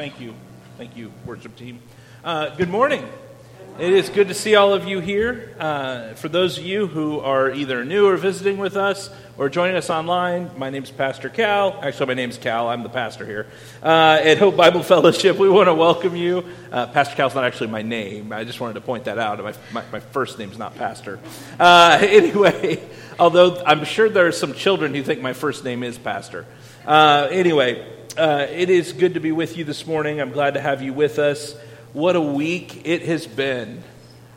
Thank you. Thank you, worship team. Uh, good morning. It is good to see all of you here. Uh, for those of you who are either new or visiting with us or joining us online, my name is Pastor Cal. Actually, my name is Cal. I'm the pastor here. Uh, at Hope Bible Fellowship, we want to welcome you. Uh, pastor Cal is not actually my name. I just wanted to point that out. My, my, my first name's not Pastor. Uh, anyway, although I'm sure there are some children who think my first name is Pastor. Uh, anyway, uh, it is good to be with you this morning. I'm glad to have you with us. What a week it has been.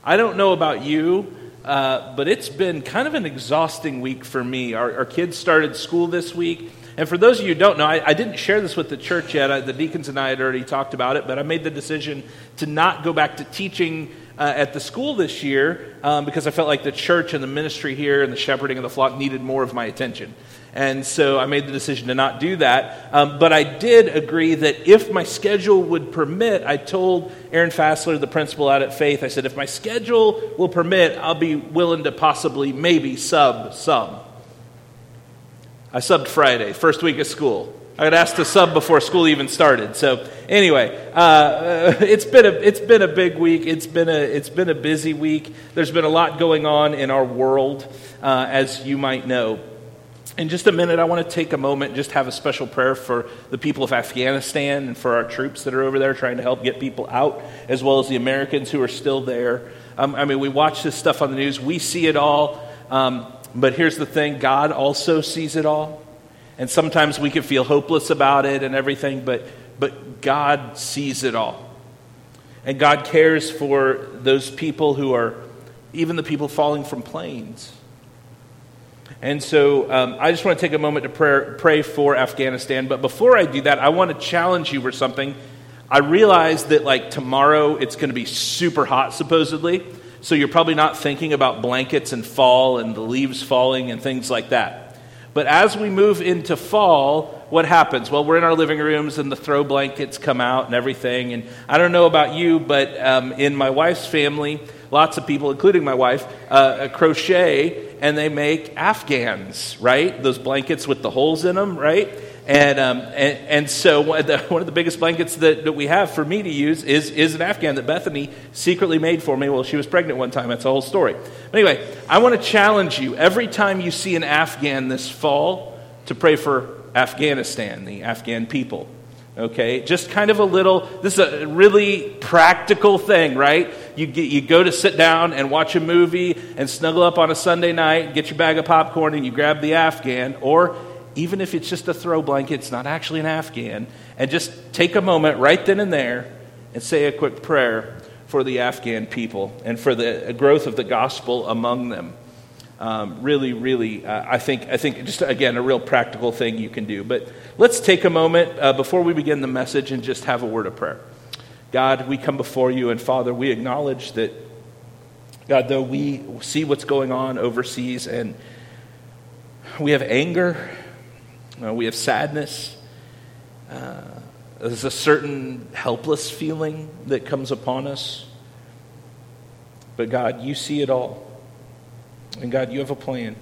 I don't know about you, uh, but it's been kind of an exhausting week for me. Our, our, kids started school this week. And for those of you who don't know, I, I didn't share this with the church yet. I, the deacons and I had already talked about it, but I made the decision to not go back to teaching uh, at the school this year um, because I felt like the church and the ministry here and the shepherding of the flock needed more of my attention. And so I made the decision to not do that. Um, but I did agree that if my schedule would permit, I told Aaron Fassler, the principal out at Faith, I said, if my schedule will permit, I'll be willing to possibly, maybe sub some. I subbed Friday, first week of school. I got asked to sub before school even started. So anyway, uh, it's been a it's been a big week. It's been a it's been a busy week. There's been a lot going on in our world, uh, as you might know. In just a minute, I want to take a moment just have a special prayer for the people of Afghanistan and for our troops that are over there trying to help get people out, as well as the Americans who are still there. Um, I mean, we watch this stuff on the news, we see it all. Um, but here's the thing God also sees it all. And sometimes we can feel hopeless about it and everything, but, but God sees it all. And God cares for those people who are, even the people falling from planes. And so um, I just want to take a moment to pray, pray for Afghanistan. But before I do that, I want to challenge you for something. I realize that, like, tomorrow it's going to be super hot, supposedly. So you're probably not thinking about blankets and fall and the leaves falling and things like that. But as we move into fall, what happens? Well, we're in our living rooms and the throw blankets come out and everything. And I don't know about you, but um, in my wife's family, lots of people, including my wife, uh, crochet and they make Afghans, right? Those blankets with the holes in them, right? And, um, and, and, so one of, the, one of the biggest blankets that, that we have for me to use is, is an Afghan that Bethany secretly made for me while she was pregnant one time. That's a whole story. But anyway, I want to challenge you every time you see an Afghan this fall to pray for Afghanistan, the Afghan people. Okay, just kind of a little, this is a really practical thing, right? You, get, you go to sit down and watch a movie and snuggle up on a Sunday night, get your bag of popcorn, and you grab the Afghan, or even if it's just a throw blanket, it's not actually an Afghan, and just take a moment right then and there and say a quick prayer for the Afghan people and for the growth of the gospel among them um, really, really, uh, I think, I think just again, a real practical thing you can do. But let's take a moment uh, before we begin the message and just have a word of prayer. God, we come before you, and Father, we acknowledge that, God, though we see what's going on overseas and we have anger, uh, we have sadness, uh, there's a certain helpless feeling that comes upon us. But God, you see it all. And God, you have a plan.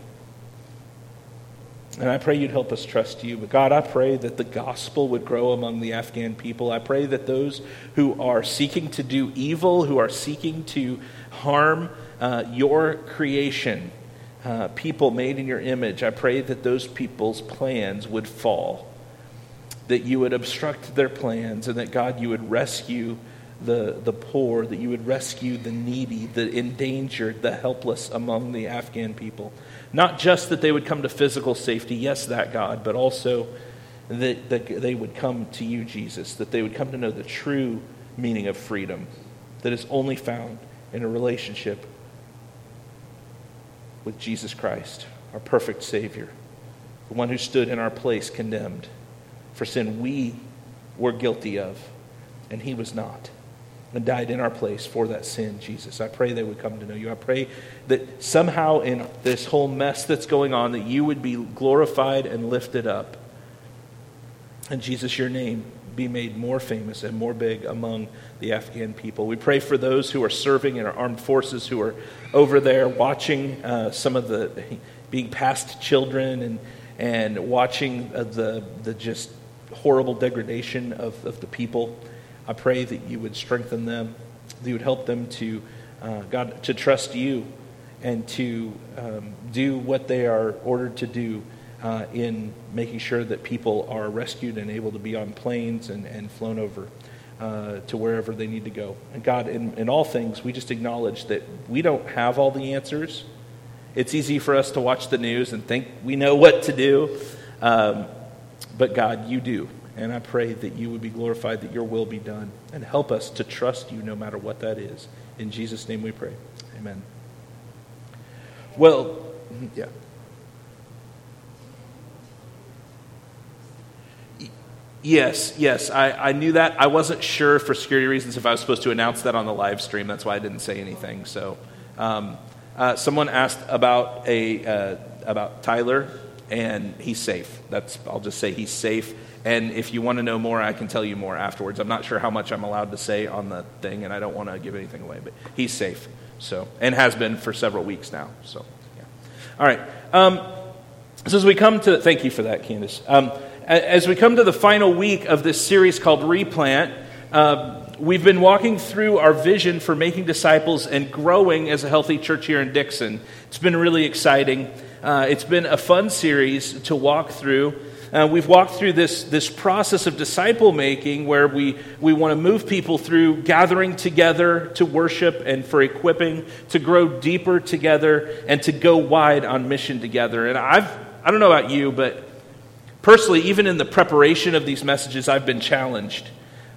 And I pray you'd help us trust you. But God, I pray that the gospel would grow among the Afghan people. I pray that those who are seeking to do evil, who are seeking to harm uh, your creation, uh, people made in your image, I pray that those people's plans would fall. That you would obstruct their plans, and that God, you would rescue the, the poor, that you would rescue the needy, the endangered, the helpless among the Afghan people. Not just that they would come to physical safety, yes, that God, but also that, that they would come to you, Jesus, that they would come to know the true meaning of freedom that is only found in a relationship with Jesus Christ, our perfect Savior, the one who stood in our place condemned for sin we were guilty of, and he was not and died in our place for that sin, Jesus. I pray they would come to know you. I pray that somehow in this whole mess that's going on, that you would be glorified and lifted up. And Jesus, your name be made more famous and more big among the Afghan people. We pray for those who are serving in our armed forces, who are over there watching uh, some of the being passed children and, and watching uh, the, the just horrible degradation of, of the people I pray that you would strengthen them, that you would help them to, uh, God, to trust you and to um, do what they are ordered to do uh, in making sure that people are rescued and able to be on planes and, and flown over uh, to wherever they need to go. And God, in, in all things, we just acknowledge that we don't have all the answers. It's easy for us to watch the news and think we know what to do. Um, but God, you do. And I pray that you would be glorified, that your will be done, and help us to trust you no matter what that is. In Jesus' name we pray. Amen. Well, yeah. Yes, yes, I, I knew that. I wasn't sure for security reasons if I was supposed to announce that on the live stream. That's why I didn't say anything. So, um, uh, someone asked about a uh, about Tyler, and he's safe. That's I'll just say he's safe. And if you want to know more, I can tell you more afterwards. I'm not sure how much I'm allowed to say on the thing, and I don't want to give anything away. But he's safe, so and has been for several weeks now. So, yeah. All right. Um, so as we come to, thank you for that, Candace. Um, as we come to the final week of this series called Replant, uh, we've been walking through our vision for making disciples and growing as a healthy church here in Dixon. It's been really exciting. Uh, it's been a fun series to walk through. Uh, we've walked through this, this process of disciple making where we, we want to move people through gathering together to worship and for equipping, to grow deeper together, and to go wide on mission together. And I've, I don't know about you, but Personally, even in the preparation of these messages, I've been challenged.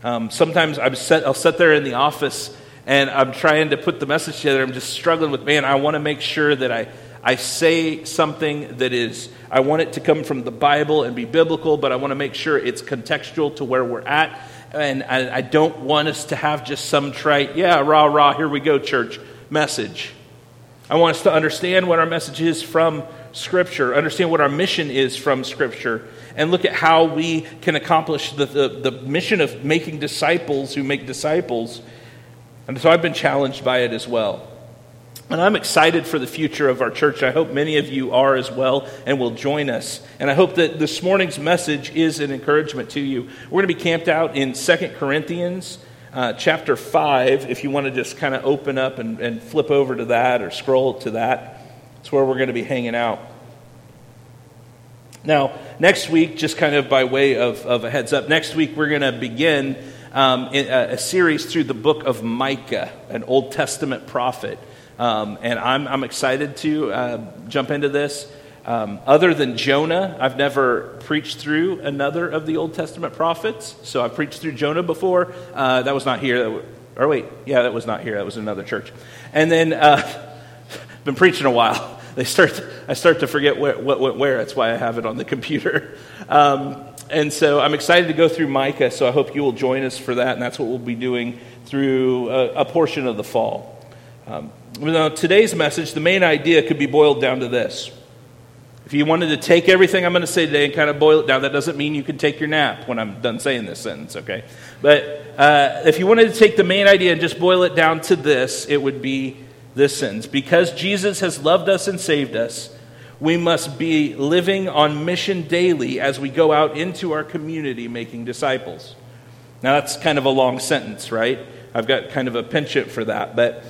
Um, sometimes I'm set, I'll sit there in the office and I'm trying to put the message together. I'm just struggling with, man, I want to make sure that I, I say something that is, I want it to come from the Bible and be biblical, but I want to make sure it's contextual to where we're at. And I, I don't want us to have just some trite, yeah, rah, rah, here we go, church message. I want us to understand what our message is from Scripture, understand what our mission is from Scripture, and look at how we can accomplish the, the, the, mission of making disciples who make disciples. And so I've been challenged by it as well. And I'm excited for the future of our church. I hope many of you are as well and will join us. And I hope that this morning's message is an encouragement to you. We're going to be camped out in Second Corinthians uh, chapter 5. If you want to just kind of open up and, and flip over to that or scroll to that. It's where we're going to be hanging out. Now, next week, just kind of by way of, of a heads up, next week we're going to begin um, a, a, series through the book of Micah, an Old Testament prophet. Um, and I'm, I'm excited to uh, jump into this. Um, other than Jonah, I've never preached through another of the Old Testament prophets. So I preached through Jonah before. Uh, that was not here. or wait, yeah, that was not here. That was another church. And then, uh, been preaching a while. they start, I start to forget where, what went where. That's why I have it on the computer. Um, and so I'm excited to go through Micah, so I hope you will join us for that, and that's what we'll be doing through a, a portion of the fall. Um, now, today's message, the main idea could be boiled down to this. If you wanted to take everything I'm going to say today and kind of boil it down, that doesn't mean you can take your nap when I'm done saying this sentence, okay? But uh, if you wanted to take the main idea and just boil it down to this, it would be this sentence Because Jesus has loved us and saved us, we must be living on mission daily as we go out into our community making disciples. Now, that's kind of a long sentence, right? I've got kind of a penchant for that. But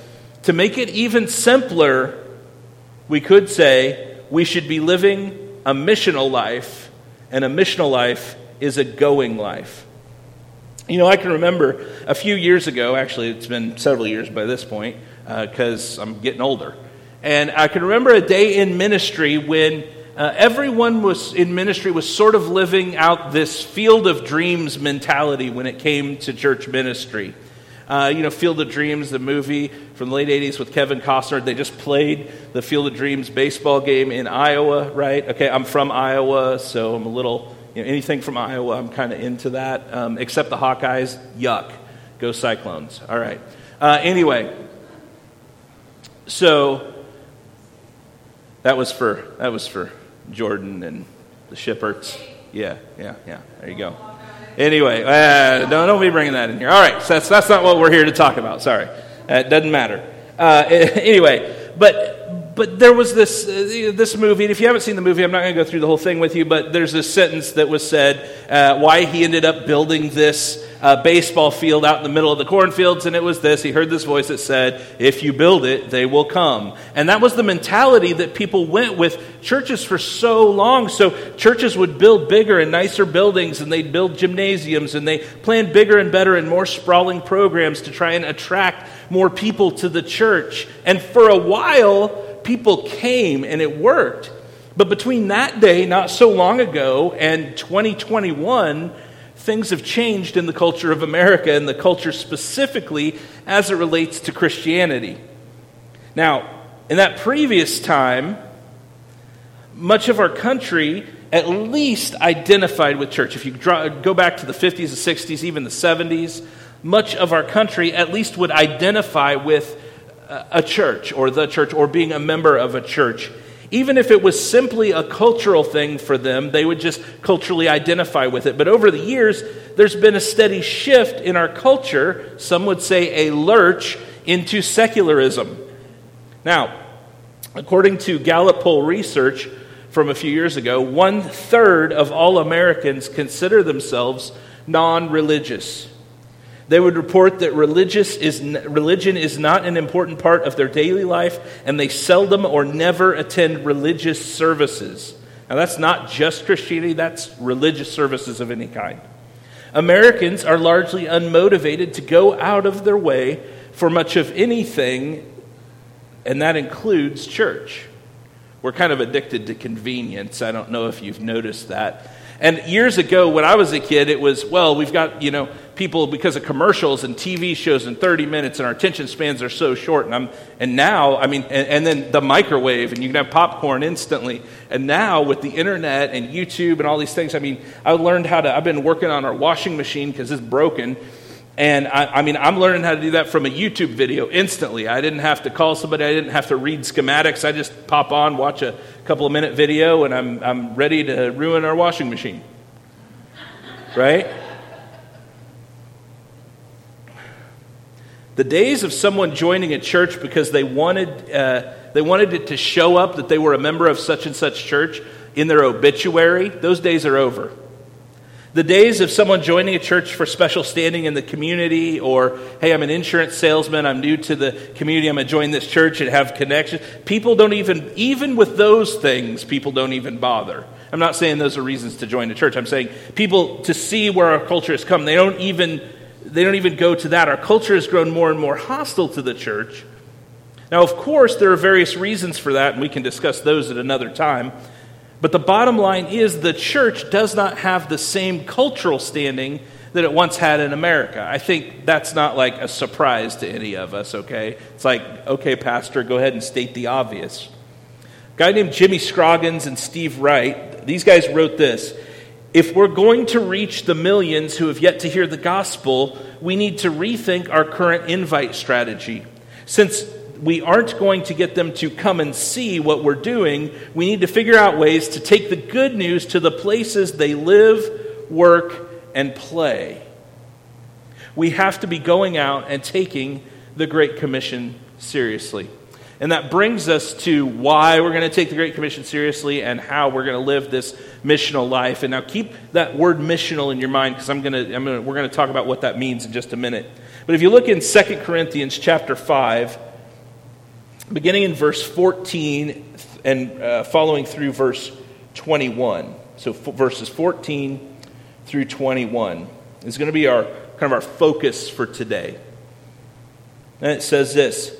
to make it even simpler, we could say we should be living a missional life, and a missional life is a going life. You know, I can remember a few years ago, actually, it's been several years by this point, because uh, I'm getting older. And I can remember a day in ministry when uh, everyone was in ministry was sort of living out this field of dreams mentality when it came to church ministry. Uh, you know, Field of Dreams, the movie from the late 80s with Kevin Costner. They just played the Field of Dreams baseball game in Iowa, right? Okay, I'm from Iowa, so I'm a little, you know, anything from Iowa, I'm kind of into that. Um, except the Hawkeyes, yuck. Go Cyclones. All right. Uh, anyway, so that was for that was for Jordan and the Shipperts. Yeah, yeah, yeah. There you go. Anyway, uh, don't, don't be bringing that in here. All right, so that's, that's not what we're here to talk about. Sorry. It doesn't matter. Uh, anyway, but but there was this, uh, this movie, and if you haven't seen the movie, I'm not going to go through the whole thing with you, but there's this sentence that was said uh, why he ended up building this uh, baseball field out in the middle of the cornfields, and it was this. He heard this voice that said, If you build it, they will come. And that was the mentality that people went with churches for so long. So churches would build bigger and nicer buildings, and they'd build gymnasiums, and they planned bigger and better and more sprawling programs to try and attract more people to the church. And for a while, people came and it worked. But between that day, not so long ago, and 2021, things have changed in the culture of America and the culture specifically as it relates to Christianity. Now, in that previous time, much of our country at least identified with church. If you draw, go back to the 50s, the 60s, even the 70s, much of our country at least would identify with a church or the church or being a member of a church. Even if it was simply a cultural thing for them, they would just culturally identify with it. But over the years, there's been a steady shift in our culture, some would say a lurch, into secularism. Now, according to Gallup poll research from a few years ago, one third of all Americans consider themselves non religious. They would report that religious is, religion is not an important part of their daily life, and they seldom or never attend religious services. Now, that's not just Christianity, that's religious services of any kind. Americans are largely unmotivated to go out of their way for much of anything, and that includes church. We're kind of addicted to convenience. I don't know if you've noticed that. And years ago, when I was a kid, it was, well, we've got, you know, people because of commercials and TV shows in 30 minutes, and our attention spans are so short. And, I'm, and now, I mean, and, and then the microwave, and you can have popcorn instantly. And now, with the internet and YouTube and all these things, I mean, I learned how to, I've been working on our washing machine because it's broken. And I, I, mean, I'm learning how to do that from a YouTube video instantly. I didn't have to call somebody, I didn't have to read schematics. I just pop on, watch a couple of minute video, and I'm, I'm ready to ruin our washing machine. Right? The days of someone joining a church because they wanted, uh, they wanted it to show up that they were a member of such and such church in their obituary, those days are over. The days of someone joining a church for special standing in the community, or, hey, I'm an insurance salesman, I'm new to the community, I'm going to join this church and have connections. People don't even, even with those things, people don't even bother. I'm not saying those are reasons to join a church. I'm saying people to see where our culture has come, they don't even, they don't even go to that. Our culture has grown more and more hostile to the church. Now, of course, there are various reasons for that, and we can discuss those at another time. But the bottom line is the church does not have the same cultural standing that it once had in America. I think that's not like a surprise to any of us, okay? It's like, okay, Pastor, go ahead and state the obvious. A guy named Jimmy Scroggins and Steve Wright, these guys wrote this. If we're going to reach the millions who have yet to hear the gospel, we need to rethink our current invite strategy. Since we aren't going to get them to come and see what we're doing. We need to figure out ways to take the good news to the places they live, work, and play. We have to be going out and taking the Great Commission seriously. And that brings us to why we're going to take the Great Commission seriously and how we're going to live this missional life. And now keep that word missional in your mind because I'm going to, I'm going to, we're going to talk about what that means in just a minute. But if you look in 2 Corinthians chapter 5, beginning in verse 14 and uh, following through verse 21. So f- verses 14 through 21 is going to be our kind of our focus for today. And it says this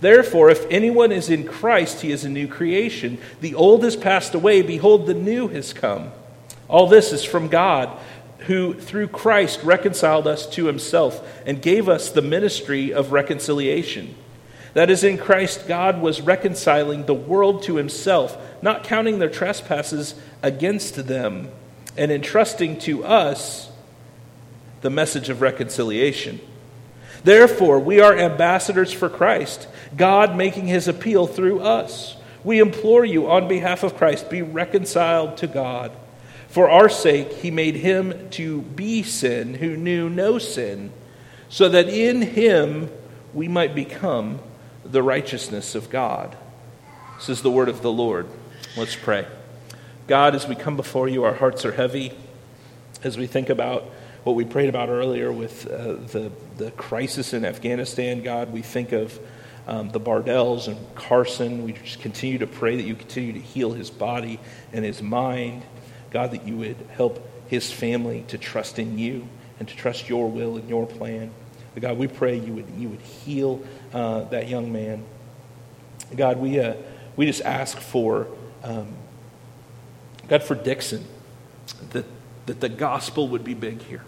Therefore, if anyone is in Christ, he is a new creation. The old has passed away, behold, the new has come. All this is from God who through Christ reconciled us to himself and gave us the ministry of reconciliation. That is, in Christ, God was reconciling the world to himself, not counting their trespasses against them, and entrusting to us the message of reconciliation. Therefore, we are ambassadors for Christ, God making his appeal through us. We implore you, on behalf of Christ, be reconciled to God. For our sake, he made him to be sin who knew no sin, so that in him we might become the righteousness of God. This is the word of the Lord. Let's pray. God, as we come before you, our hearts are heavy as we think about what we prayed about earlier with uh, the, the crisis in Afghanistan. God, we think of um, the Bardells and Carson. We just continue to pray that you continue to heal his body and his mind. God, that you would help his family to trust in you and to trust your will and your plan. God, we pray you would, you would heal uh, that young man. God, we, uh, we just ask for, um, God, for Dixon, that, that the gospel would be big here.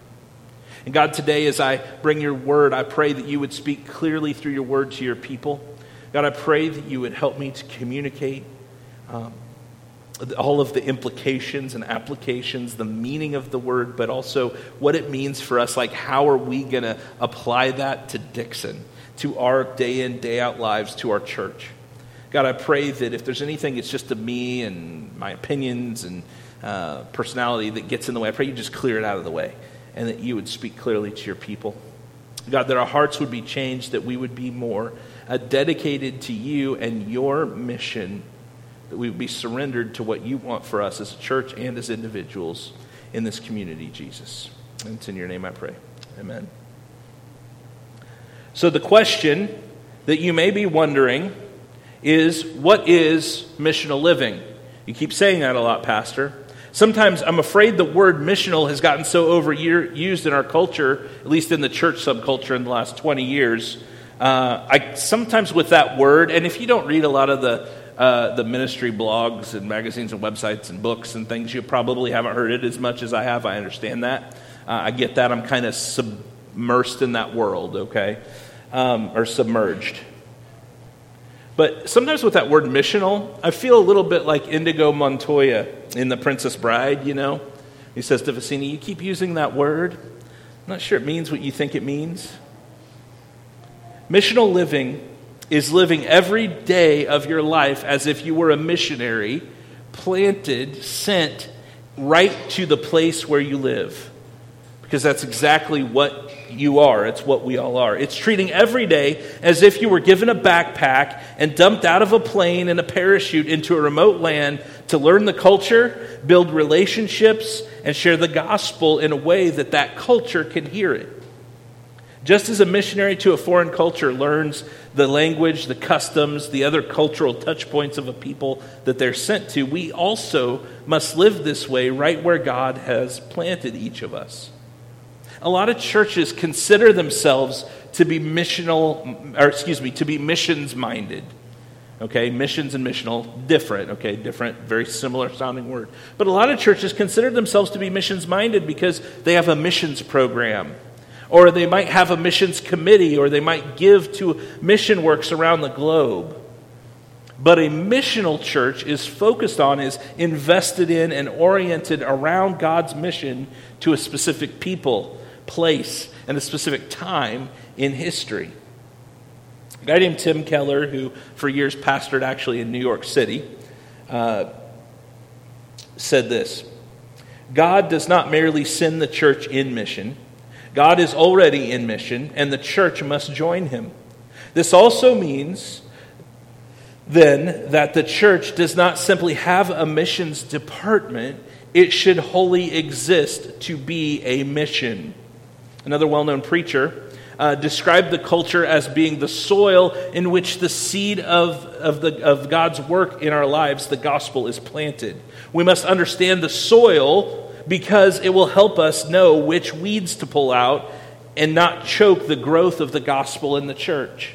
And God, today as I bring your word, I pray that you would speak clearly through your word to your people. God, I pray that you would help me to communicate um, all of the implications and applications, the meaning of the word, but also what it means for us. Like, how are we going to apply that to Dixon? to our day in, day out lives, to our church. God, I pray that if there's anything, it's just to me and my opinions and uh, personality that gets in the way. I pray you just clear it out of the way and that you would speak clearly to your people. God, that our hearts would be changed, that we would be more uh, dedicated to you and your mission, that we would be surrendered to what you want for us as a church and as individuals in this community, Jesus. And it's in your name I pray. Amen. So, the question that you may be wondering is what is missional living? You keep saying that a lot, Pastor. Sometimes I'm afraid the word missional has gotten so overused in our culture, at least in the church subculture in the last 20 years. Uh, I sometimes with that word, and if you don't read a lot of the uh, the ministry blogs and magazines and websites and books and things, you probably haven't heard it as much as I have. I understand that. Uh, I get that. I'm kind of submersed in that world. Okay, um, or submerged. But sometimes with that word missional, I feel a little bit like Indigo Montoya in The Princess Bride, you know? He says to Vizzini, You keep using that word. I'm not sure it means what you think it means. Missional living is living every day of your life as if you were a missionary, planted, sent right to the place where you live. Because that's exactly what you are. It's what we all are. It's treating every day as if you were given a backpack and dumped out of a plane in a parachute into a remote land to learn the culture, build relationships, and share the gospel in a way that that culture can hear it. Just as a missionary to a foreign culture learns the language, the customs, the other cultural touch points of a people that they're sent to, we also must live this way right where God has planted each of us. A lot of churches consider themselves to be missional, or excuse me, to be missions minded. Okay, missions and missional, different, okay, different, very similar sounding word. But a lot of churches consider themselves to be missions minded because they have a missions program, or they might have a missions committee, or they might give to mission works around the globe. But a missional church is focused on, is invested in, and oriented around God's mission to a specific people place and a specific time in history. A guy named Tim Keller, who for years pastored actually in New York City, uh, said this God does not merely send the church in mission, God is already in mission, and the church must join him. This also means then that the church does not simply have a missions department, it should wholly exist to be a mission another well known preacher, uh, described the culture as being the soil in which the seed of, of, the, of God's work in our lives, the gospel, is planted. We must understand the soil because it will help us know which weeds to pull out and not choke the growth of the gospel in the church.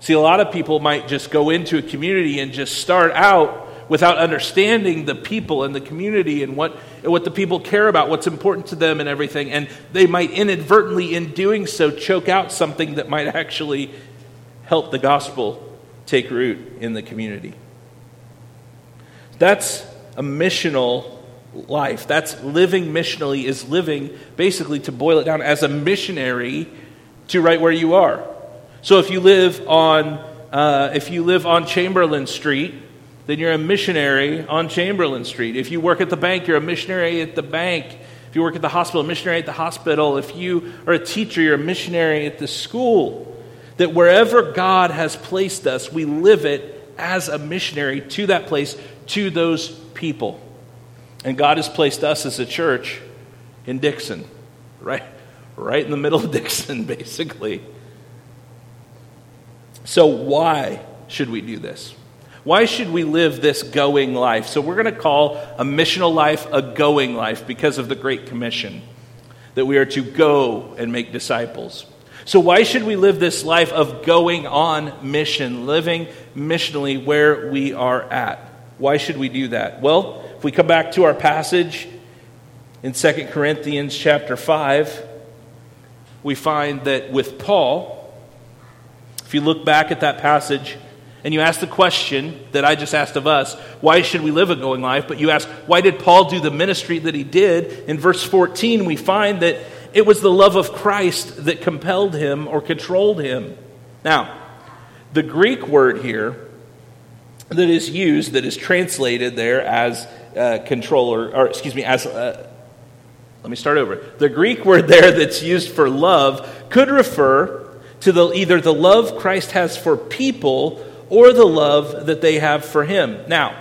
See, a lot of people might just go into a community and just start out without understanding the people and the community and what, what the people care about, what's important to them, and everything. And they might inadvertently, in doing so, choke out something that might actually help the gospel take root in the community. That's a missional life. That's living missionally, is living, basically, to boil it down, as a missionary to right where you are. So if you live on, uh, if you live on Chamberlain Street, then you're a missionary on Chamberlain Street. If you work at the bank, you're a missionary at the bank. If you work at the hospital, a missionary at the hospital. If you are a teacher, you're a missionary at the school. That wherever God has placed us, we live it as a missionary to that place, to those people. And God has placed us as a church in Dixon, right? Right in the middle of Dixon, basically. So, why should we do this? Why should we live this going life? So, we're going to call a missional life a going life because of the Great Commission that we are to go and make disciples. So, why should we live this life of going on mission, living missionally where we are at? Why should we do that? Well, if we come back to our passage in 2 Corinthians chapter 5, we find that with Paul, if you look back at that passage and you ask the question that I just asked of us, why should we live a going life? But you ask, why did Paul do the ministry that he did? In verse 14, we find that it was the love of Christ that compelled him or controlled him. Now, the Greek word here that is used, that is translated there as uh, controller, or excuse me, as, uh, let me start over. The Greek word there that's used for love could refer to the, either the love Christ has for people or the love that they have for him. Now,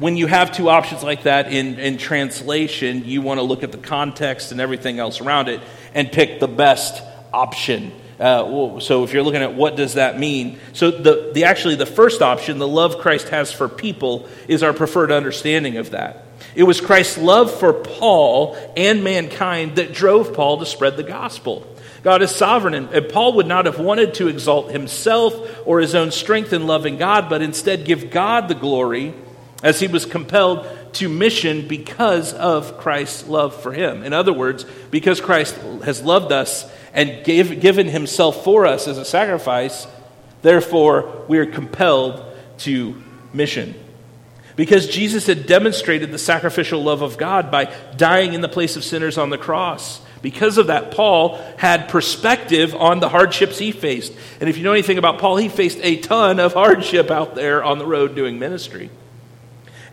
when you have two options like that in, in translation, you want to look at the context and everything else around it and pick the best option. Uh, so if you're looking at what does that mean, so the, the actually the first option, the love Christ has for people, is our preferred understanding of that. It was Christ's love for Paul and mankind that drove Paul to spread the gospel. God is sovereign, and Paul would not have wanted to exalt himself or his own strength in loving God, but instead give God the glory as he was compelled to mission because of Christ's love for him. In other words, because Christ has loved us and gave, given himself for us as a sacrifice, therefore we are compelled to mission. Because Jesus had demonstrated the sacrificial love of God by dying in the place of sinners on the cross. Because of that, Paul had perspective on the hardships he faced. And if you know anything about Paul, he faced a ton of hardship out there on the road doing ministry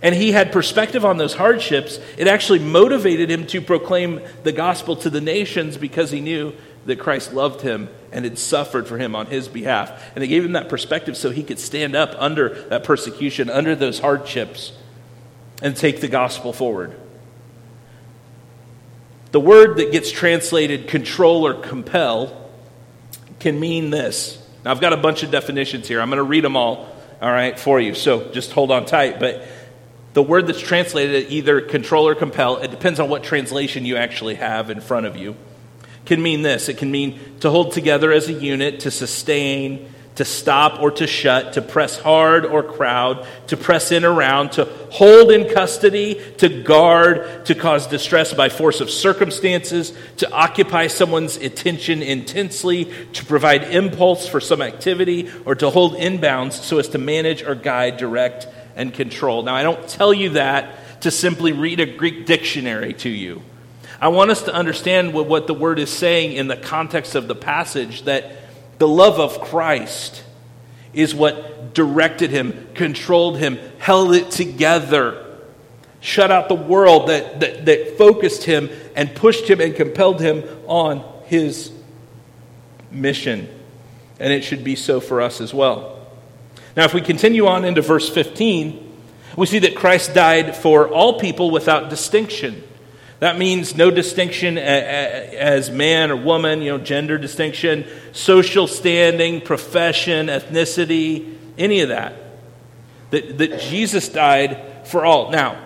and he had perspective on those hardships, it actually motivated him to proclaim the gospel to the nations because he knew that Christ loved him and had suffered for him on his behalf. And it gave him that perspective so he could stand up under that persecution, under those hardships, and take the gospel forward. The word that gets translated control or compel can mean this. Now, I've got a bunch of definitions here. I'm going to read them all, all right, for you. So just hold on tight. But the word that's translated either control or compel, it depends on what translation you actually have in front of you, can mean this. It can mean to hold together as a unit, to sustain, to stop or to shut, to press hard or crowd, to press in around, to hold in custody, to guard, to cause distress by force of circumstances, to occupy someone's attention intensely, to provide impulse for some activity, or to hold inbounds so as to manage or guide, direct, and control. Now, I don't tell you that to simply read a Greek dictionary to you. I want us to understand what, what the word is saying in the context of the passage that the love of Christ is what directed him, controlled him, held it together, shut out the world that, that, that focused him and pushed him and compelled him on his mission. And it should be so for us as well. Now, if we continue on into verse 15, we see that Christ died for all people without distinction. That means no distinction as man or woman, you know, gender distinction, social standing, profession, ethnicity, any of that. That, that Jesus died for all. Now,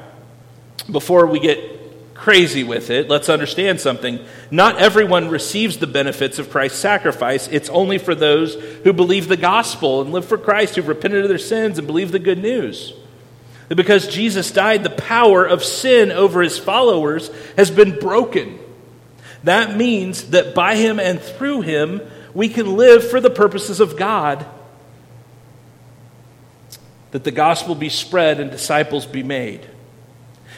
before we get crazy with it, let's understand something. Not everyone receives the benefits of Christ's sacrifice. It's only for those who believe the gospel and live for Christ, who've repented of their sins and believe the good news that because Jesus died, the power of sin over his followers has been broken. That means that by him and through him, we can live for the purposes of God. That the gospel be spread and disciples be made.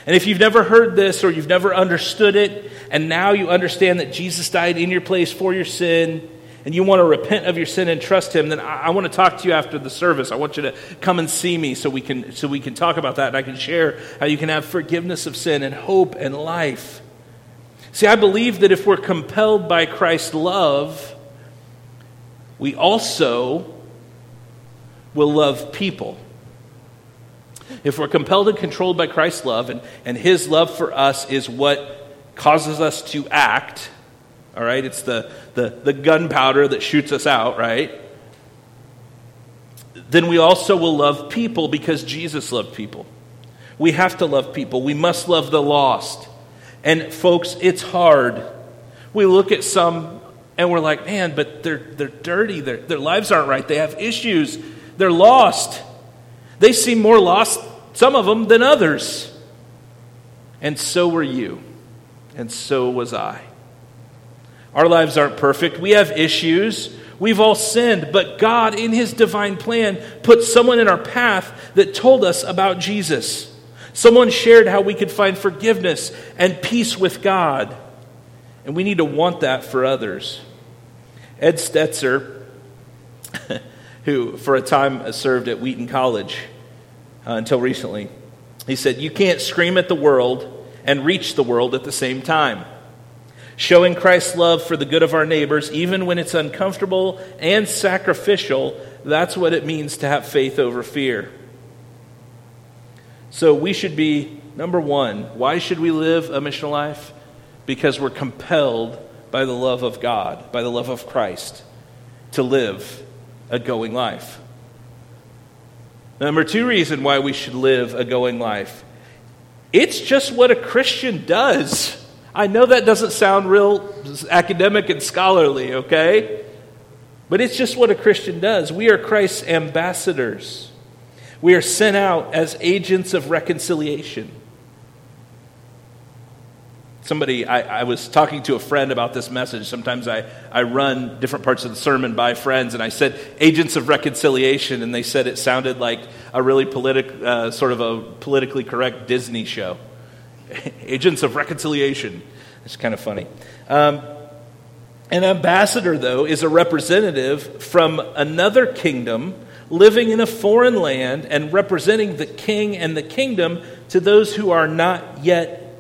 And if you've never heard this or you've never understood it, and now you understand that Jesus died in your place for your sin, and you want to repent of your sin and trust Him, then I, I want to talk to you after the service. I want you to come and see me so we can so we can talk about that, and I can share how you can have forgiveness of sin and hope and life. See, I believe that if we're compelled by Christ's love, we also will love people. If we're compelled and controlled by Christ's love, and, and His love for us is what causes us to act, all right? It's the, the, the gunpowder that shoots us out, right? Then we also will love people because Jesus loved people. We have to love people. We must love the lost. And folks, it's hard. We look at some and we're like, man, but they're, they're dirty. Their, their lives aren't right. They have issues. They're lost. They seem more lost, some of them, than others. And so were you. And so was I. Our lives aren't perfect. We have issues. We've all sinned. But God, in His divine plan, put someone in our path that told us about Jesus. Someone shared how we could find forgiveness and peace with God. And we need to want that for others. Ed Stetzer, who for a time served at Wheaton College uh, until recently, he said, You can't scream at the world and reach the world at the same time. Showing Christ's love for the good of our neighbors, even when it's uncomfortable and sacrificial, that's what it means to have faith over fear. So we should be, number one, why should we live a missional life? Because we're compelled by the love of God, by the love of Christ, to live a going life. Number two reason why we should live a going life it's just what a Christian does. I know that doesn't sound real academic and scholarly, okay? But it's just what a Christian does. We are Christ's ambassadors. We are sent out as agents of reconciliation. Somebody, I, I, was talking to a friend about this message. Sometimes I, I run different parts of the sermon by friends, and I said agents of reconciliation, and they said it sounded like a really politic, uh, sort of a politically correct Disney show. agents of reconciliation. It's kind of funny. Um, an ambassador, though, is a representative from another kingdom living in a foreign land and representing the king and the kingdom to those who are not yet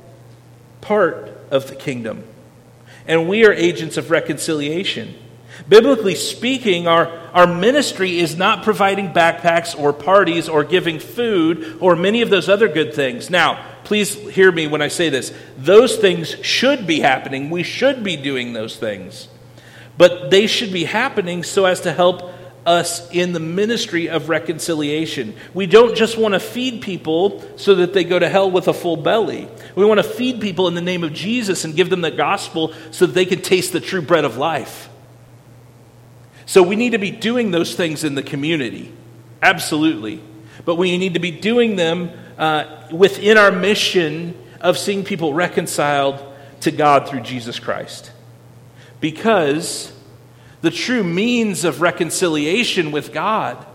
part of the kingdom. And we are agents of reconciliation. Biblically speaking, our, our ministry is not providing backpacks or parties or giving food or many of those other good things. Now, please hear me when I say this. Those things should be happening. We should be doing those things. But they should be happening so as to help us in the ministry of reconciliation. We don't just want to feed people so that they go to hell with a full belly. We want to feed people in the name of Jesus and give them the gospel so that they can taste the true bread of life. So we need to be doing those things in the community. Absolutely. But we need to be doing them uh, within our mission of seeing people reconciled to God through Jesus Christ. Because the true means of reconciliation with God.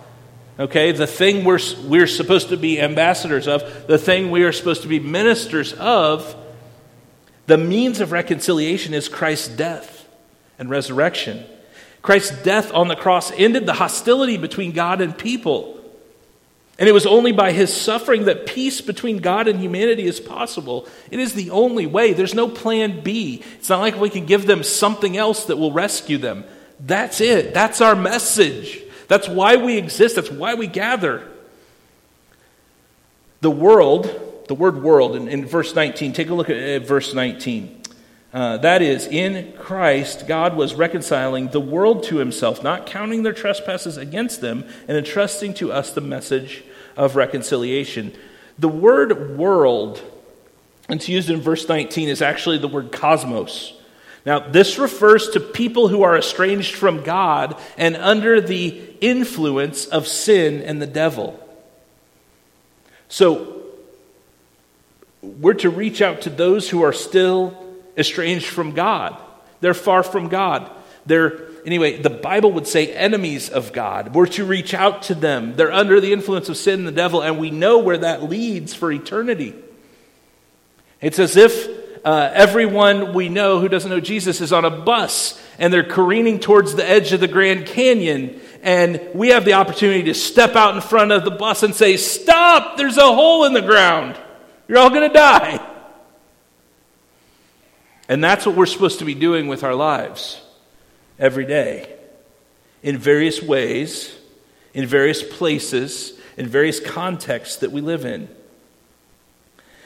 Okay, the thing we're, we're supposed to be ambassadors of, the thing we are supposed to be ministers of, the means of reconciliation is Christ's death and resurrection. Christ's death on the cross ended the hostility between God and people. And it was only by his suffering that peace between God and humanity is possible. It is the only way. There's no plan B. It's not like we can give them something else that will rescue them. That's it. That's our message. That's why we exist. That's why we gather. The world, the word world in, in verse 19, take a look at, at verse 19. Uh, that is, in Christ, God was reconciling the world to himself, not counting their trespasses against them, and entrusting to us the message of reconciliation. The word world, it's used in verse 19, is actually the word cosmos. Now, this refers to people who are estranged from God and under the influence of sin and the devil. So, we're to reach out to those who are still estranged from God. They're far from God. They're, anyway, the Bible would say enemies of God. We're to reach out to them. They're under the influence of sin and the devil, and we know where that leads for eternity. It's as if uh, everyone we know who doesn't know Jesus is on a bus and they're careening towards the edge of the Grand Canyon, and we have the opportunity to step out in front of the bus and say, Stop! There's a hole in the ground. You're all going to die. And that's what we're supposed to be doing with our lives every day in various ways, in various places, in various contexts that we live in.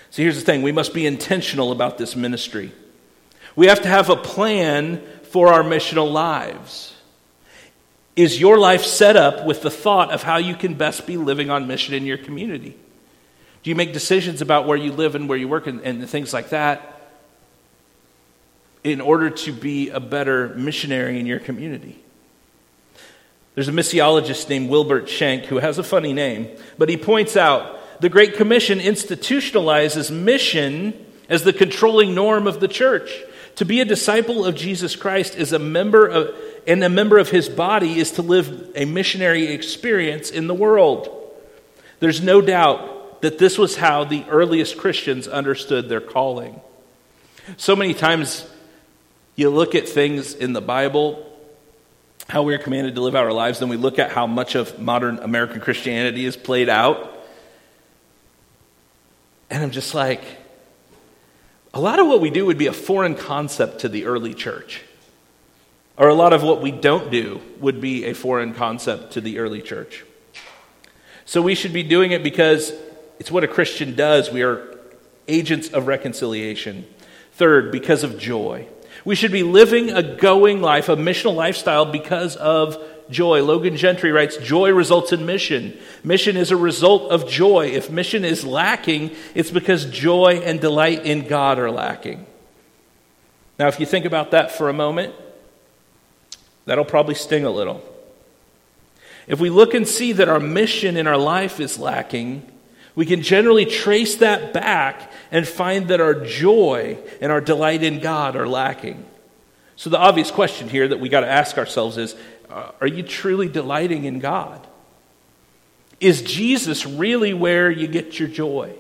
So here's the thing we must be intentional about this ministry. We have to have a plan for our missional lives. Is your life set up with the thought of how you can best be living on mission in your community? Do you make decisions about where you live and where you work and, and things like that? In order to be a better missionary in your community. There's a missiologist named Wilbert Shenk who has a funny name, but he points out the Great Commission institutionalizes mission as the controlling norm of the church. To be a disciple of Jesus Christ is a member of, and a member of his body is to live a missionary experience in the world. There's no doubt that this was how the earliest Christians understood their calling. So many times you look at things in the Bible, how we're commanded to live our lives, then we look at how much of modern American Christianity is played out. And I'm just like, a lot of what we do would be a foreign concept to the early church. Or a lot of what we don't do would be a foreign concept to the early church. So we should be doing it because it's what a Christian does. We are agents of reconciliation. Third, because of joy. We should be living a going life, a missional lifestyle because of joy. Logan Gentry writes Joy results in mission. Mission is a result of joy. If mission is lacking, it's because joy and delight in God are lacking. Now, if you think about that for a moment, that'll probably sting a little. If we look and see that our mission in our life is lacking, we can generally trace that back and find that our joy and our delight in God are lacking. So, the obvious question here that we got to ask ourselves is uh, Are you truly delighting in God? Is Jesus really where you get your joy?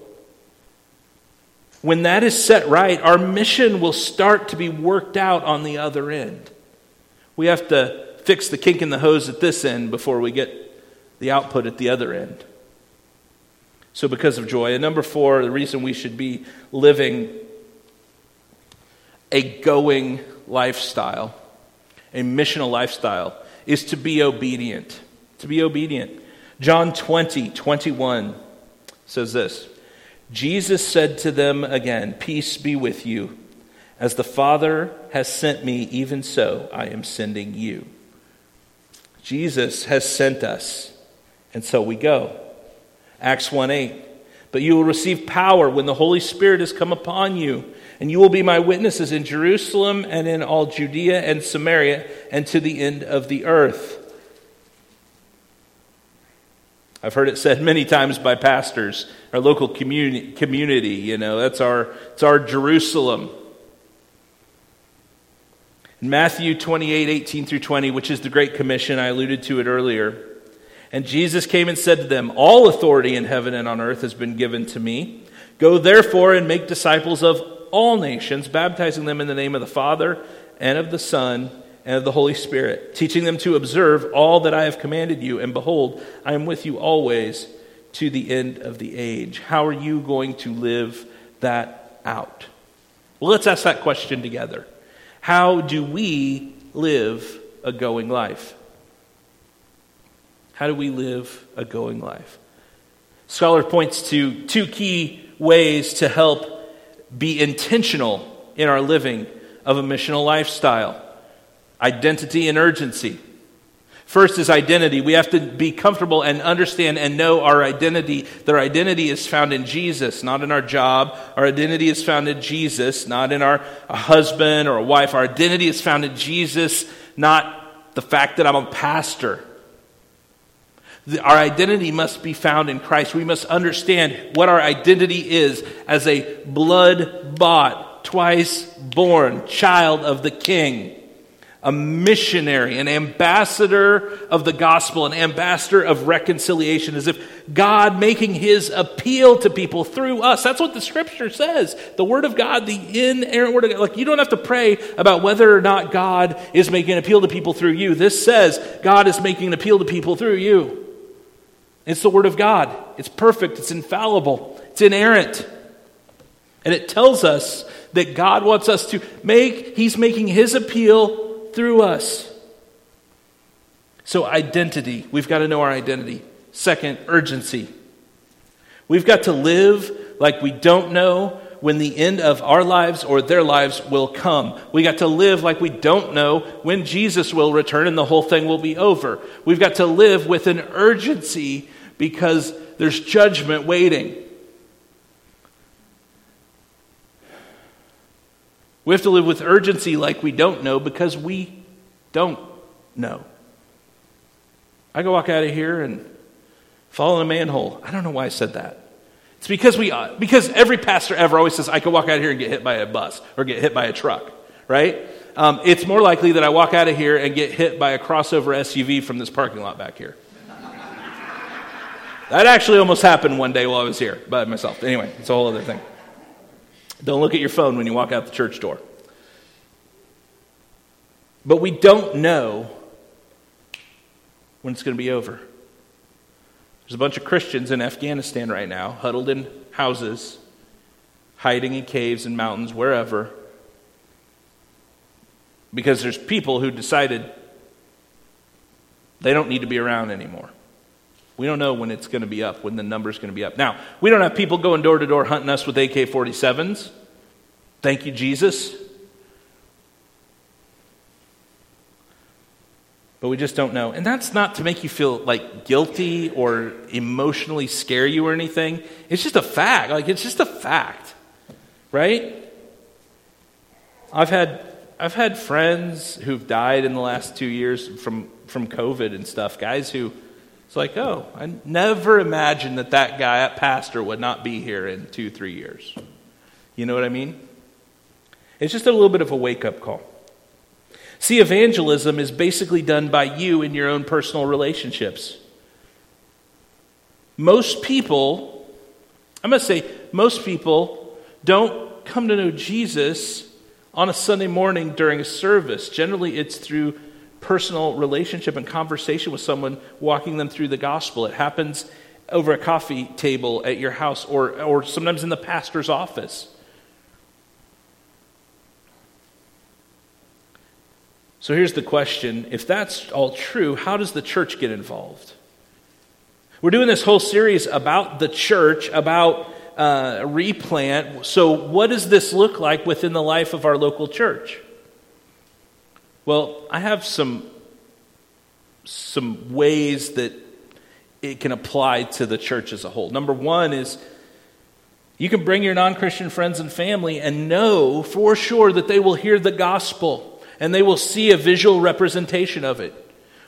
When that is set right, our mission will start to be worked out on the other end. We have to fix the kink in the hose at this end before we get the output at the other end. So, because of joy. And number four, the reason we should be living a going lifestyle, a missional lifestyle, is to be obedient. To be obedient. John 20, 21 says this Jesus said to them again, Peace be with you. As the Father has sent me, even so I am sending you. Jesus has sent us, and so we go. Acts 1 8. But you will receive power when the Holy Spirit has come upon you, and you will be my witnesses in Jerusalem and in all Judea and Samaria and to the end of the earth. I've heard it said many times by pastors, our local community, community you know, that's our, it's our Jerusalem. In Matthew 28, 18 through 20, which is the Great Commission, I alluded to it earlier. And Jesus came and said to them, All authority in heaven and on earth has been given to me. Go therefore and make disciples of all nations, baptizing them in the name of the Father and of the Son and of the Holy Spirit, teaching them to observe all that I have commanded you. And behold, I am with you always to the end of the age. How are you going to live that out? Well, let's ask that question together. How do we live a going life? How do we live a going life? Scholar points to two key ways to help be intentional in our living of a missional lifestyle identity and urgency. First is identity. We have to be comfortable and understand and know our identity. Our identity is found in Jesus, not in our job. Our identity is found in Jesus, not in our husband or a wife. Our identity is found in Jesus, not the fact that I'm a pastor our identity must be found in Christ. We must understand what our identity is as a blood bought, twice born child of the King. a missionary, an ambassador of the gospel, an ambassador of reconciliation, as if God making his appeal to people through us. That's what the scripture says. The word of God, the inerrant word of God. Like, you don't have to pray about whether or not God is making an appeal to people through you. This says God is making an appeal to people through you. It's the word of God. It's perfect, it's infallible, it's inerrant. And it tells us that God wants us to make, He's making His appeal through us. So, identity. We've got to know our identity. Second, urgency. We've got to live like we don't know when the end of our lives or their lives will come. We got to live like we don't know when Jesus will return and the whole thing will be over. We've got to live with an urgency because there's judgment waiting. We have to live with urgency like we don't know because we don't know. I go walk out of here and fall in a manhole. I don't know why I said that. It's because we uh, because every pastor ever always says I could walk out of here and get hit by a bus or get hit by a truck, right? Um, it's more likely that I walk out of here and get hit by a crossover SUV from this parking lot back here. That actually almost happened one day while I was here by myself. Anyway, it's a whole other thing. Don't look at your phone when you walk out the church door. But we don't know when it's going to be over. There's a bunch of Christians in Afghanistan right now, huddled in houses, hiding in caves and mountains, wherever, because there's people who decided they don't need to be around anymore. We don't know when it's going to be up, when the number's going to be up. Now, we don't have people going door to door hunting us with AK 47s. Thank you, Jesus. But we just don't know. And that's not to make you feel like guilty or emotionally scare you or anything. It's just a fact. Like, it's just a fact, right? I've had, I've had friends who've died in the last two years from, from COVID and stuff, guys who it's like, oh, I never imagined that that guy, that pastor, would not be here in two, three years. You know what I mean? It's just a little bit of a wake up call. See, evangelism is basically done by you in your own personal relationships. Most people, I'm going to say, most people don't come to know Jesus on a Sunday morning during a service. Generally, it's through personal relationship and conversation with someone, walking them through the gospel. It happens over a coffee table at your house or, or sometimes in the pastor's office. So here's the question if that's all true, how does the church get involved? We're doing this whole series about the church, about uh, replant. So, what does this look like within the life of our local church? Well, I have some, some ways that it can apply to the church as a whole. Number one is you can bring your non Christian friends and family and know for sure that they will hear the gospel and they will see a visual representation of it.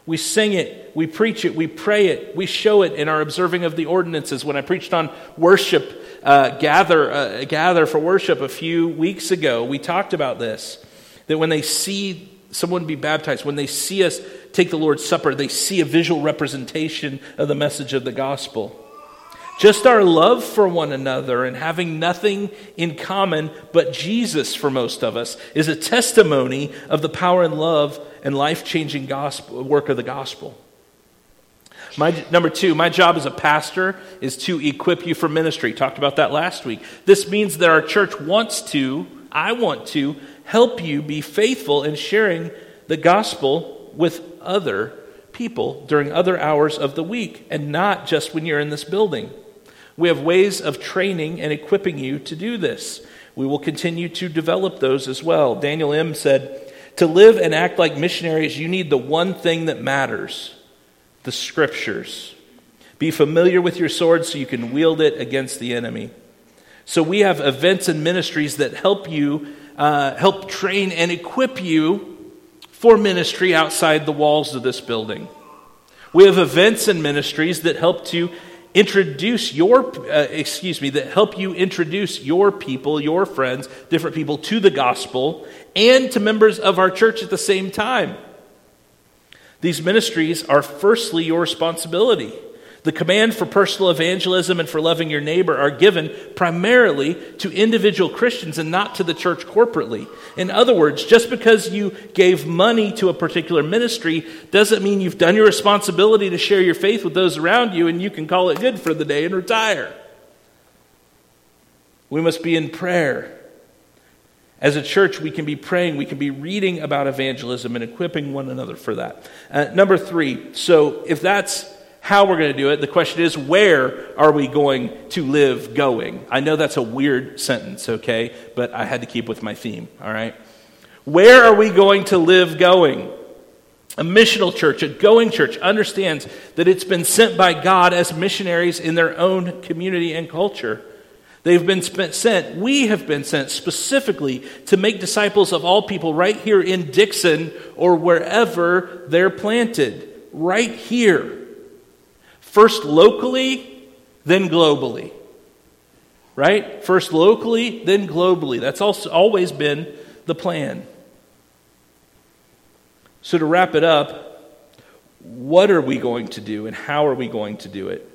We sing it, we preach it, we pray it, we show it in our observing of the ordinances. When I preached on worship, uh, gather, uh, gather for worship a few weeks ago, we talked about this. That when they see someone be baptized, when they see us take the Lord's Supper, they see a visual representation of the message of the gospel. Just our love for one another and having nothing in common but Jesus for most of us is a testimony of the power and love and life changing work of the gospel. My, number two, my job as a pastor is to equip you for ministry. Talked about that last week. This means that our church wants to, I want to, help you be faithful in sharing the gospel with other people during other hours of the week and not just when you're in this building. We have ways of training and equipping you to do this. We will continue to develop those as well. Daniel Im said, To live and act like missionaries, you need the one thing that matters the scriptures. Be familiar with your sword so you can wield it against the enemy. So we have events and ministries that help you uh, help train and equip you for ministry outside the walls of this building. We have events and ministries that help to introduce your, uh, excuse me, that help you introduce your people, your friends, different people to the gospel and to members of our church at the same time. These ministries are firstly your responsibility. The command for personal evangelism and for loving your neighbor are given primarily to individual Christians and not to the church corporately. In other words, just because you gave money to a particular ministry doesn't mean you've done your responsibility to share your faith with those around you and you can call it good for the day and retire. We must be in prayer. As a church, we can be praying, we can be reading about evangelism and equipping one another for that. Uh, number three, so if that's how we're going to do it. The question is, where are we going to live going? I know that's a weird sentence, okay? But I had to keep with my theme, all right? Where are we going to live going? A missional church, a going church, understands that it's been sent by God as missionaries in their own community and culture. They've been sent, we have been sent specifically to make disciples of all people right here in Dixon or wherever they're planted. Right here. First locally, then globally. Right? First locally, then globally. That's also always been the plan. So, to wrap it up, what are we going to do and how are we going to do it?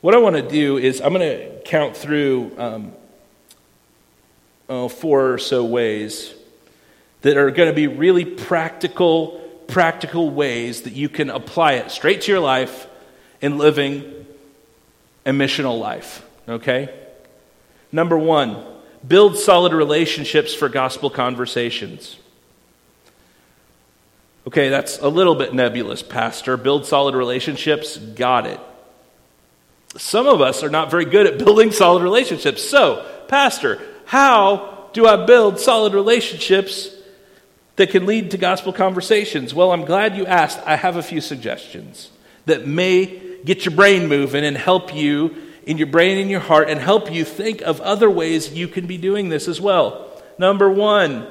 What I want to do is I'm going to count through um, oh, four or so ways that are going to be really practical, practical ways that you can apply it straight to your life in living a missional life, okay? Number one, build solid relationships for gospel conversations. Okay, that's a little bit nebulous, Pastor. Build solid relationships, got it. Some of us are not very good at building solid relationships. So, Pastor, how do I build solid relationships that can lead to gospel conversations? Well, I'm glad you asked. I have a few suggestions that may get your brain moving and help you in your brain and your heart and help you think of other ways you can be doing this as well. Number one,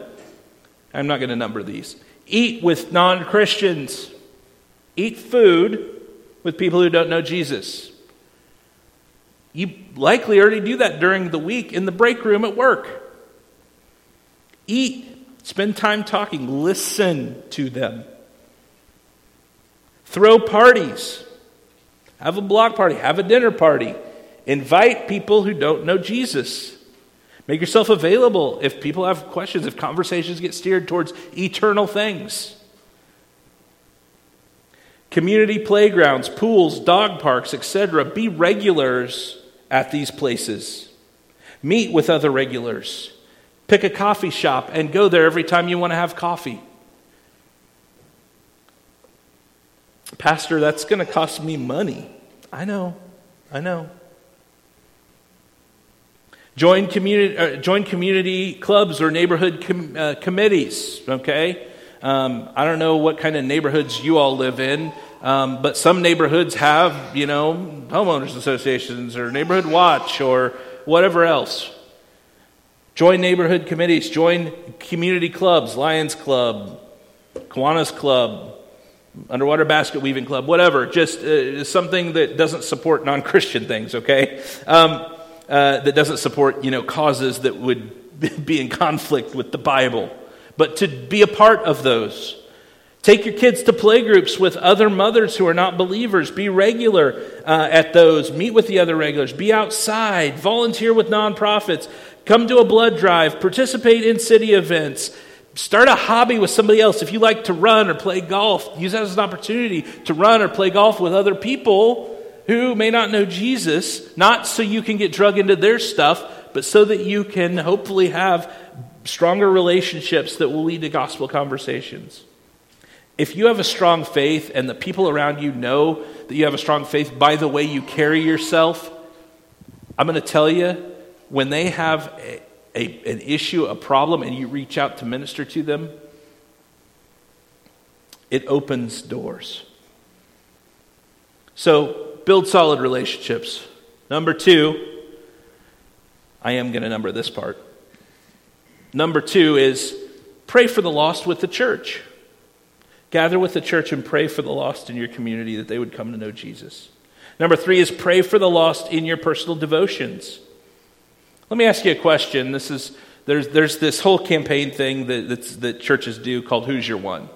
I'm not going to number these. Eat with non Christians. Eat food with people who don't know Jesus. You likely already do that during the week in the break room at work. Eat, spend time talking, listen to them. Throw parties. Have a block party, have a dinner party. Invite people who don't know Jesus. Make yourself available if people have questions, if conversations get steered towards eternal things. Community playgrounds, pools, dog parks, etc. Be regulars at these places. Meet with other regulars. Pick a coffee shop and go there every time you want to have coffee. Pastor, that's going to cost me money. I know, I know. Join community, uh, join community clubs or neighborhood com- uh, committees, okay? Um, I don't know what kind of neighborhoods you all live in, um, but some neighborhoods have, you know, homeowners associations or neighborhood watch or whatever else. Join neighborhood committees, join community clubs, Lions Club, Kiwanis Club, underwater basket weaving club, whatever, just uh, something that doesn't support non Christian things, okay? Um, uh, that doesn't support, you know, causes that would be in conflict with the Bible. But to be a part of those. Take your kids to playgroups with other mothers who are not believers. Be regular uh, at those. Meet with the other regulars. Be outside. Volunteer with nonprofits. Come to a blood drive. Participate in city events. Start a hobby with somebody else. If you like to run or play golf, use that as an opportunity to run or play golf with other people who may not know Jesus, not so you can get drug into their stuff, but so that you can hopefully have stronger relationships that will lead to gospel conversations. If you have a strong faith and the people around you know that you have a strong faith by the way you carry yourself, I'm going to tell you, when they have a, an issue, a problem, and you reach out to minister to them, it opens doors. So, build solid relationships. Number two, I am going to number this part. Number two is pray for the lost with the church. Gather with the church and pray for the lost in your community that they would come to know Jesus. Number three is pray for the lost in your personal devotions. Let me ask you a question. This is, there's, there's this whole campaign thing that, that churches do called Who's Your One?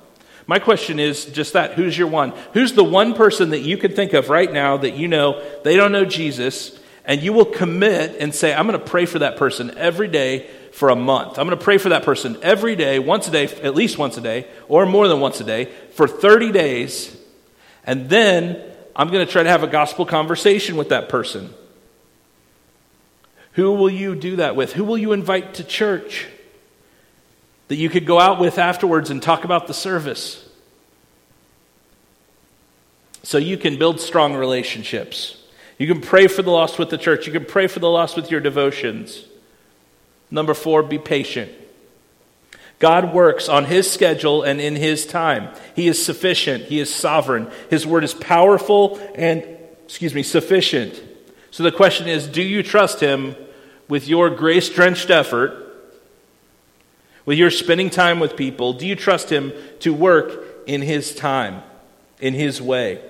My question is just that who's your one? Who's the one person that you can think of right now that you know they don't know Jesus, and you will commit and say, I'm going to pray for that person every day for a month. I'm going to pray for that person every day, once a day, at least once a day, or more than once a day, for 30 days. And then I'm going to try to have a gospel conversation with that person. Who will you do that with? Who will you invite to church that you could go out with afterwards and talk about the service? So you can build strong relationships. You can pray for the lost with the church. You can pray for the lost with your devotions. Number four, be patient. God works on His schedule and in His time. He is sufficient. He is sovereign. His word is powerful and, excuse me, sufficient. So the question is do you trust Him with your grace drenched effort, with your spending time with people? Do you trust Him to work in His time, in His way?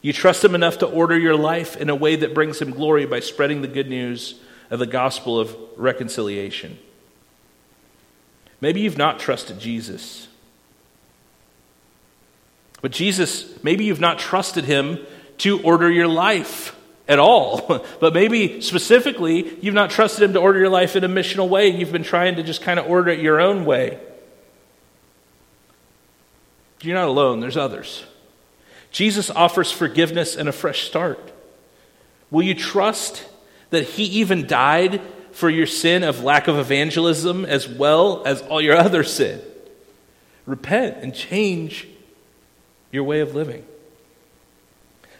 You trust Him enough to order your life in a way that brings Him glory by spreading the good news of the gospel of reconciliation. Maybe you've not trusted Jesus. But Jesus, maybe you've not trusted Him to order your life at all. but maybe specifically, you've not trusted Him to order your life in a missional way. You've been trying to just kind of order it your own way. You're not alone, there's others. Jesus offers forgiveness and a fresh start. Will you trust that He even died for your sin of lack of evangelism as well as all your other sin? Repent and change your way of living.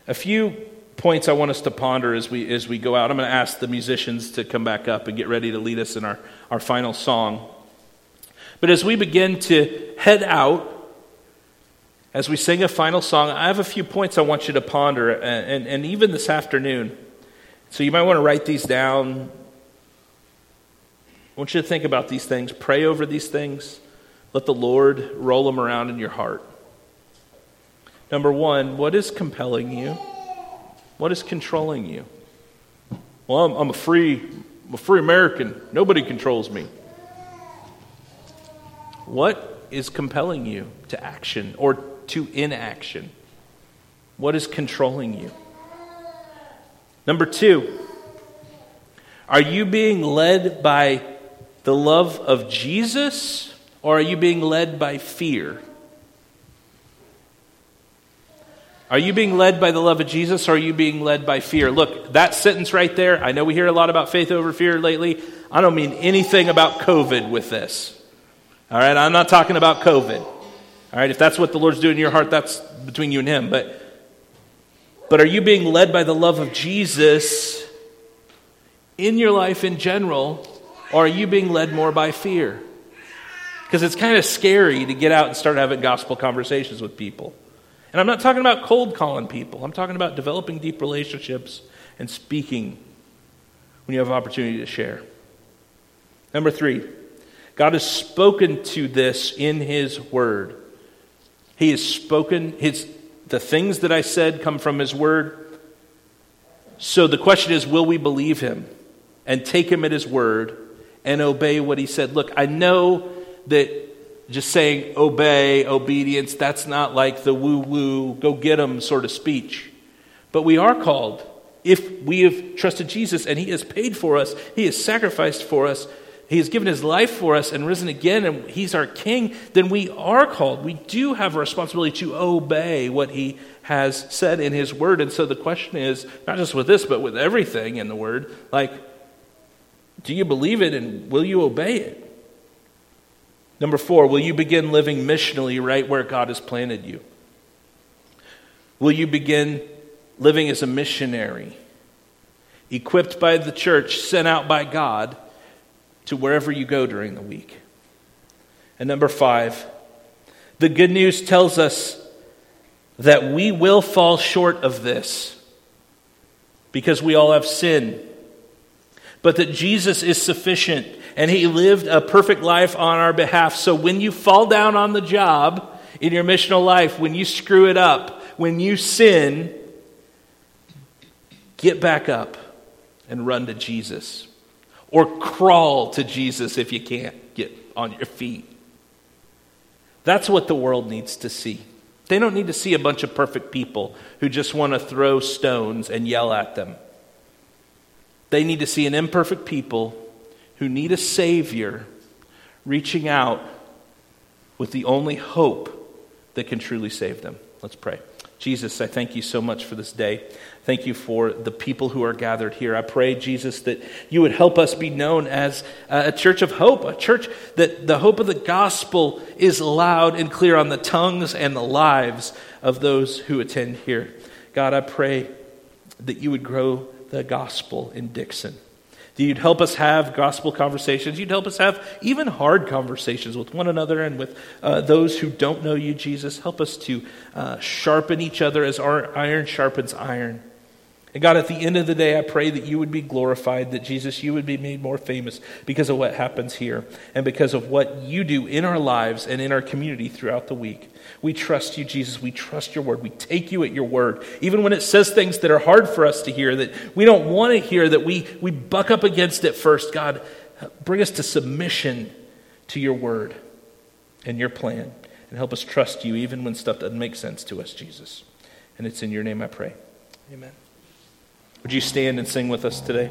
A few points I want us to ponder as we, as we go out. I'm going to ask the musicians to come back up and get ready to lead us in our, our final song. But as we begin to head out, as we sing a final song, I have a few points I want you to ponder, and, and, and even this afternoon. So you might want to write these down. I want you to think about these things, pray over these things, let the Lord roll them around in your heart. Number one, what is compelling you? What is controlling you? Well, I'm, I'm a free, I'm a free American. Nobody controls me. What is compelling you to action or to inaction? What is controlling you? Number two, are you being led by the love of Jesus or are you being led by fear? Are you being led by the love of Jesus or are you being led by fear? Look, that sentence right there, I know we hear a lot about faith over fear lately. I don't mean anything about COVID with this. All right, I'm not talking about COVID. All right, if that's what the Lord's doing in your heart, that's between you and Him. But, but are you being led by the love of Jesus in your life in general, or are you being led more by fear? Because it's kind of scary to get out and start having gospel conversations with people. And I'm not talking about cold calling people, I'm talking about developing deep relationships and speaking when you have opportunity to share. Number three, God has spoken to this in His Word. He has spoken, his, the things that I said come from his word. So the question is will we believe him and take him at his word and obey what he said? Look, I know that just saying obey, obedience, that's not like the woo woo, go get him sort of speech. But we are called, if we have trusted Jesus and he has paid for us, he has sacrificed for us, he has given his life for us and risen again, and he's our king, then we are called. We do have a responsibility to obey what he has said in his word. And so the question is not just with this, but with everything in the word like, do you believe it and will you obey it? Number four, will you begin living missionally right where God has planted you? Will you begin living as a missionary, equipped by the church, sent out by God? to wherever you go during the week. And number five, the good news tells us that we will fall short of this because we all have sin. But that Jesus is sufficient and he lived a perfect life on our behalf. So when you fall down on the job in your missional life, when you screw it up, when you sin, get back up and run to Jesus. Or crawl to Jesus if you can't get on your feet. That's what the world needs to see. They don't need to see a bunch of perfect people who just want to throw stones and yell at them. They need to see an imperfect people who need a Savior reaching out with the only hope that can truly save them. Let's pray. Jesus, I thank you so much for this day. Thank you for the people who are gathered here. I pray, Jesus, that you would help us be known as a church of hope, a church that the hope of the gospel is loud and clear on the tongues and the lives of those who attend here. God, I pray that you would grow the gospel in Dixon you'd help us have gospel conversations. You'd help us have even hard conversations with one another and with uh, those who don't know you, Jesus. Help us to uh, sharpen each other as our iron sharpens iron. And God, at the end of the day, I pray that you would be glorified, that Jesus, you would be made more famous because of what happens here and because of what you do in our lives and in our community throughout the week. We trust you, Jesus. We trust your word. We take you at your word. Even when it says things that are hard for us to hear, that we don't want to hear, that we, we buck up against it first, God, bring us to submission to your word and your plan. And help us trust you even when stuff doesn't make sense to us, Jesus. And it's in your name I pray. Amen. Would you stand and sing with us today?